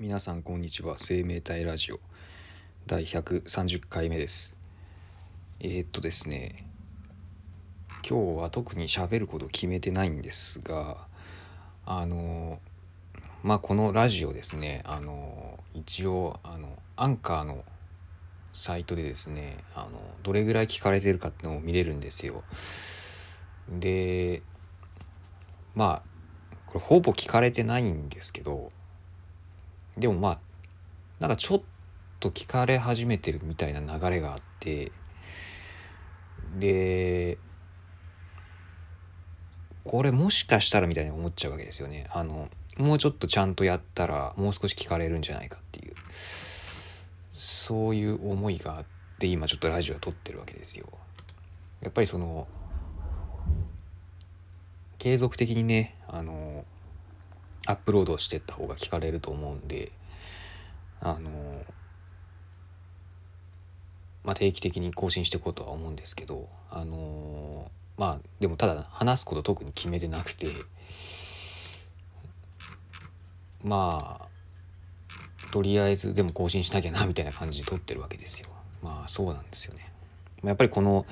皆さんこんにちは。生命体ラジオ第130回目です。えー、っとですね今日は特に喋ること決めてないんですがあのまあこのラジオですねあの一応あのアンカーのサイトでですねあのどれぐらい聞かれてるかっていうのを見れるんですよ。でまあこれほぼ聞かれてないんですけどでもまあなんかちょっと聞かれ始めてるみたいな流れがあってでこれもしかしたらみたいに思っちゃうわけですよね。あのもうちょっとちゃんとやったらもう少し聞かれるんじゃないかっていう。そういう思いがあって今ちょっとラジオ撮ってるわけですよ。やっぱりその継続的にねあのアップロードしてった方が聞かれると思うんであのまあ定期的に更新していこうとは思うんですけどあのまあでもただ話すこと特に決めてなくてまあとりあえずでも更新しなきゃなみたいな感じで撮ってるわけですよ。まあそうなんですよね。やっぱりこの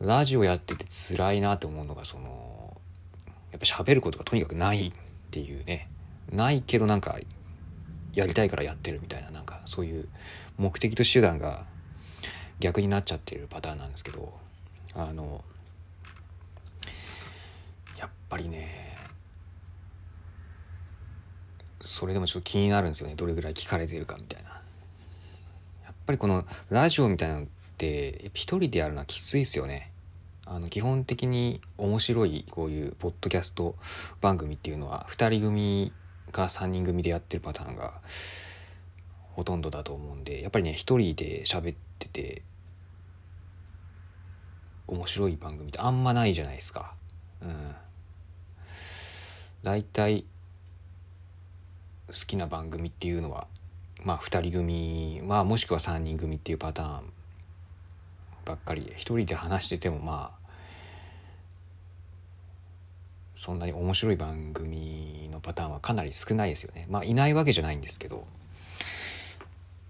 ラジオやってて辛いなって思うのがそのやっぱ喋ることがとにかくないっていうねないけどなんかやりたいからやってるみたいななんかそういう目的と手段が逆になっちゃってるパターンなんですけどあのやっぱりねそれでもちょっと気になるんですよねどれぐらい聞かれてるかみたいな。やっぱりこのラジオみたいなのって一人でやるのはきついですよね。あの基本的に面白いこういうポッドキャスト番組っていうのは2人組か3人組でやってるパターンがほとんどだと思うんでやっぱりね1人で喋ってて面白い番組ってあんまないじゃないですか。うん。大体好きな番組っていうのはまあ2人組まあもしくは3人組っていうパターンばっかりで1人で話しててもまあそんなに面白い番組のパターンはかなり少ないですよね。まあいないわけじゃないんですけど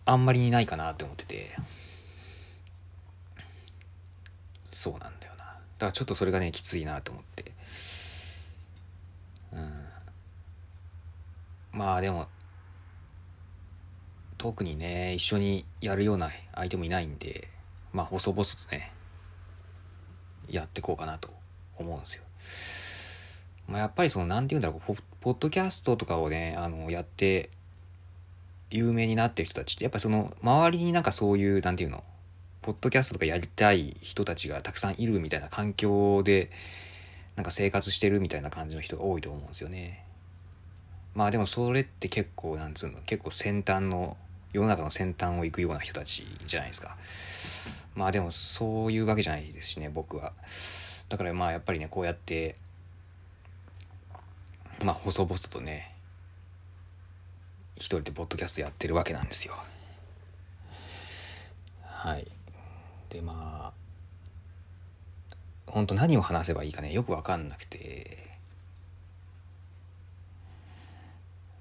あんまりいないかなって思ってて。そうなんだよな。だからちょっとそれがねきついなと思って。うん。まあでも特にね一緒にやるような相手もいないんでまあ細々とねやっていこうかなと思うんですよ。まあ、やっぱりその何て言うんだろうポッドキャストとかをねあのやって有名になってる人たちってやっぱその周りになんかそういう何て言うのポッドキャストとかやりたい人たちがたくさんいるみたいな環境でなんか生活してるみたいな感じの人が多いと思うんですよね。まあでもそれって結構なんつうの結構先端の世の中の先端を行くような人たちじゃないですか。まあでもそういうわけじゃないですしね僕は。だからまあやっぱりねこうやってまあ細々とね一人でポッドキャストやってるわけなんですよ。はい。でまあ本当何を話せばいいかねよく分かんなくて。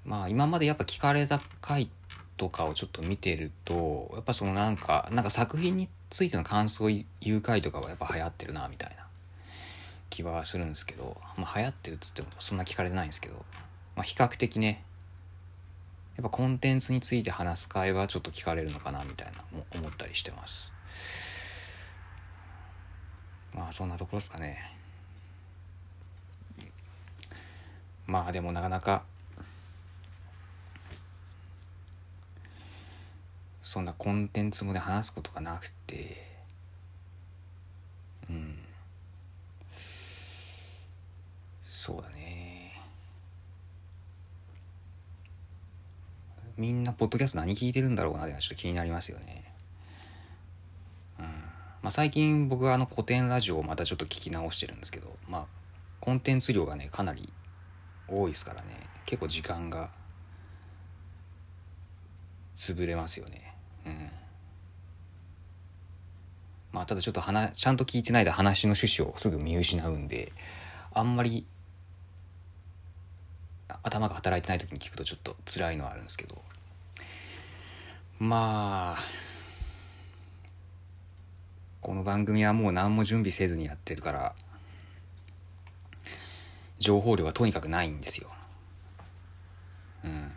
まあ今までやっぱ聞かれた回とかをちょっと見てるとやっぱそのなんかなんか作品についての感想を言う回とかはやっぱ流行ってるなみたいな。気はするんですけど、まあ、流行ってるっつってもそんな聞かれないんですけど、まあ、比較的ねやっぱコンテンツについて話す会はちょっと聞かれるのかなみたいな思ったりしてます。まあそんなところですかね。まあでもなかなかそんなコンテンツもね話すことがなくてうん。そうだね。みんなポッドキャスト何聞いてるんだろうなってちょっと気になりますよね。うん。まあ最近僕はあの古典ラジオをまたちょっと聞き直してるんですけどまあコンテンツ量がねかなり多いですからね。結構時間が潰れますよね。うん。まあただちょっと話ちゃんと聞いてないで話の趣旨をすぐ見失うんであんまり頭が働いてない時に聞くとちょっと辛いのはあるんですけど。まあこの番組はもう何も準備せずにやってるから情報量がとにかくないんですよ。うん。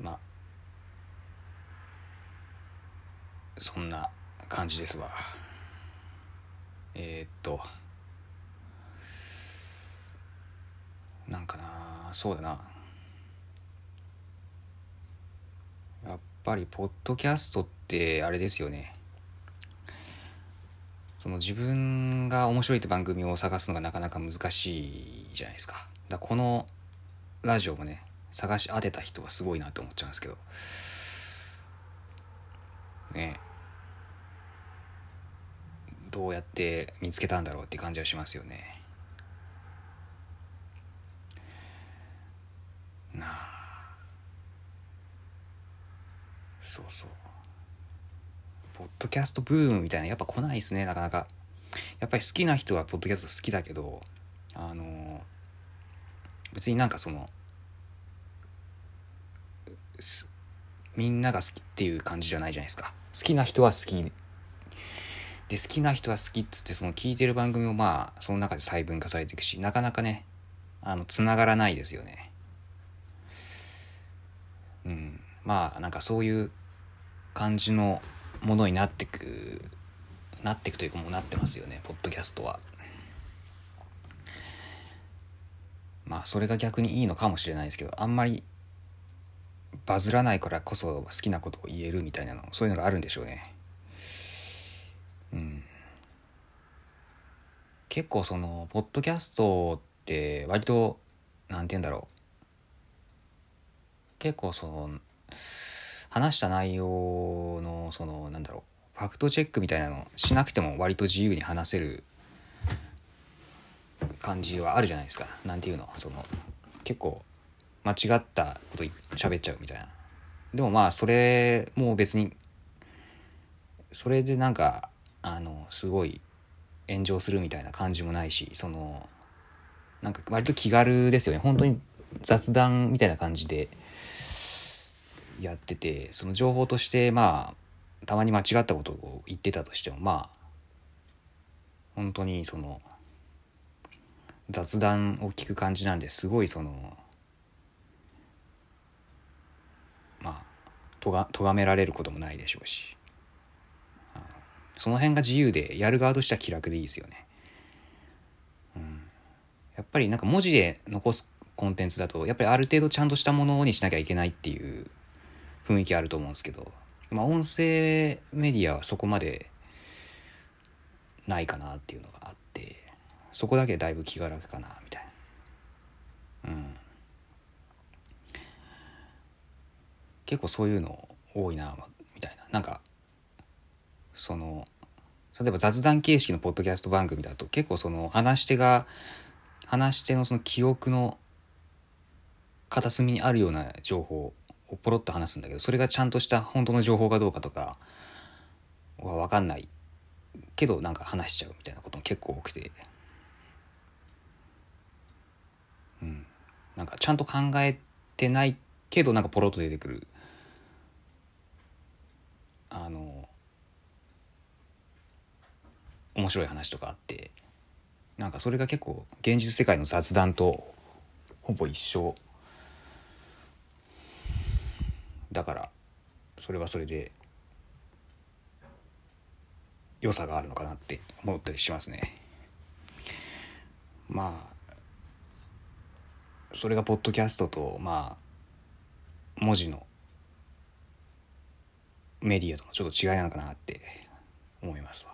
まあそんな感じですわ。えー、っと。なんかなそうだな。やっぱりポッドキャストってあれですよね。その自分が面白いって番組を探すのがなかなか難しいじゃないですか。だこのラジオもね探し当てた人はすごいなって思っちゃうんですけど。ね。どうやって見つけたんだろうって感じはしますよねなあそうそう。ポッドキャストブームみたいなやっぱ来ないですねなかなか。やっぱり好きな人はポッドキャスト好きだけどあの別になんかそのみんなが好きっていう感じじゃないじゃないですか。好きな人は好きで好きな人は好きっつってその聞いてる番組もまあその中で細分化されていくしなかなかねあの繋がらないですよね。うん。まあなんかそういう感じのものになってくなっていくというかもうなってますよねポッドキャストは。まあそれが逆にいいのかもしれないですけどあんまりバズらないからこそ好きなことを言えるみたいなのそういうのがあるんでしょうね。うん。結構そのポッドキャストって割と何て言うんだろう。結構その話した内容のそのなんだろうファクトチェックみたいなのしなくても割と自由に話せる感じはあるじゃないですか。なんていうの？その結構間違ったこと喋っちゃうみたいな。でもまあそれも別にそれでなんかあのすごい炎上するみたいな感じもないしそのなんか割と気軽ですよね。本当に雑談みたいな感じで。やっててその情報としてまあたまに間違ったことを言ってたとしてもまあ本当にその雑談を聞く感じなんですごいそのまあとが咎められることもないでしょうしその辺が自由でやる側としては気楽でいいですよね。うん、やっぱりなんか文字で残すコンテンツだとやっぱりある程度ちゃんとしたものにしなきゃいけないっていう雰囲気あると思うんですけど、まあ、音声メディアはそこまでないかなっていうのがあってそこだけだいぶ気が楽かなみたいな。うん結構そういうの多いなみたいななんかその例えば雑談形式のポッドキャスト番組だと結構その話し手が話し手のその記憶の片隅にあるような情報をポロッと話すんだけどそれがちゃんとした本当の情報かどうかとかは分かんないけどなんか話しちゃうみたいなことも結構多くてうん。なんかちゃんと考えてないけどなんかポロッと出てくる。あの面白い話とかあってなんかそれが結構現実世界の雑談とほぼ一緒。だからそれはそれで良さがあるのかなって思ったりしますね。まあそれがポッドキャストとまあ文字のメディアとのちょっと違いなのかなって思いますわ。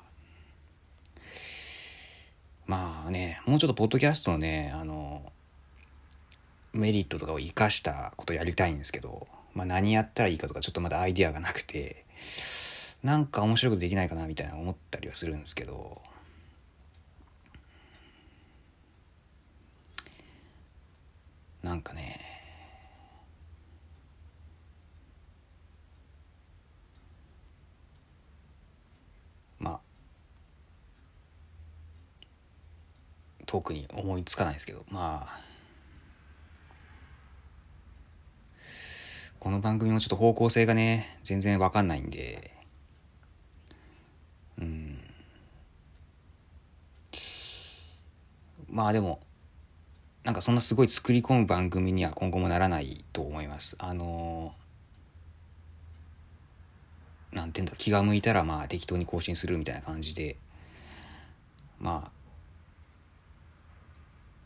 まあねもうちょっとポッドキャストのねあのメリットとかを生かしたことやりたいんですけど、まあ、何やったらいいかとかちょっとまだアイデアがなくてなんか面白いことできないかなみたいな思ったりはするんですけど。なんかねまあ特に思いつかないですけどまあこの番組もちょっと方向性がね全然わかんないんで。うん。まあでもなんかそんなすごい作り込む番組には今後もならないと思います。あのなんて言うんだろう気が向いたらまあ適当に更新するみたいな感じで。まあ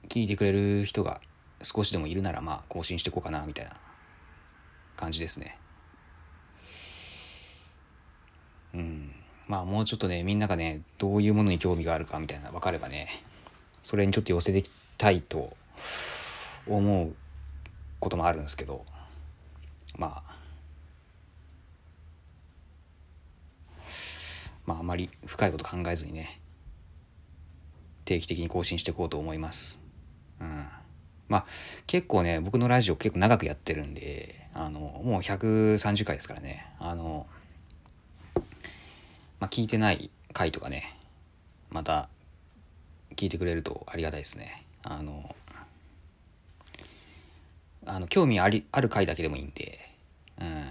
聞いてくれる人が少しでもいるならまあ更新していこうかなみたいな。感じですね。うん。まあもうちょっとねみんながねどういうものに興味があるかみたいな分かればねそれにちょっと寄せていきたいと思うこともあるんですけどまあ。まああまり深いこと考えずにね定期的に更新していこうと思います。うん。まあ結構ね僕のラジオ結構長くやってるんであのもう130回ですからね。あのまあ聞いてない回とかねまた聞いてくれるとありがたいですね。あのあの興味ありある回だけでもいいんで、うん、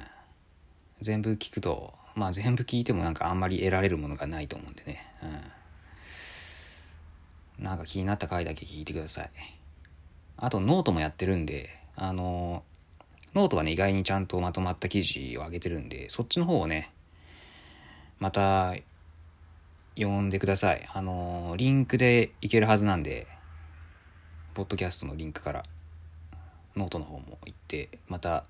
全部聞くとまあ全部聞いてもなんかあんまり得られるものがないと思うんでね、うん、なんか気になった回だけ聞いてください。あとノートもやってるんであのノートはね意外にちゃんとまとまった記事を上げてるんでそっちの方をねまた読んでください。あのリンクでいけるはずなんでポッドキャストのリンクからノートの方も行ってまた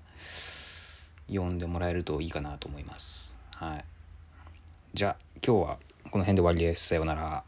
読んでもらえるといいかなと思います。はい。じゃあ今日はこの辺で終わりです。さようなら。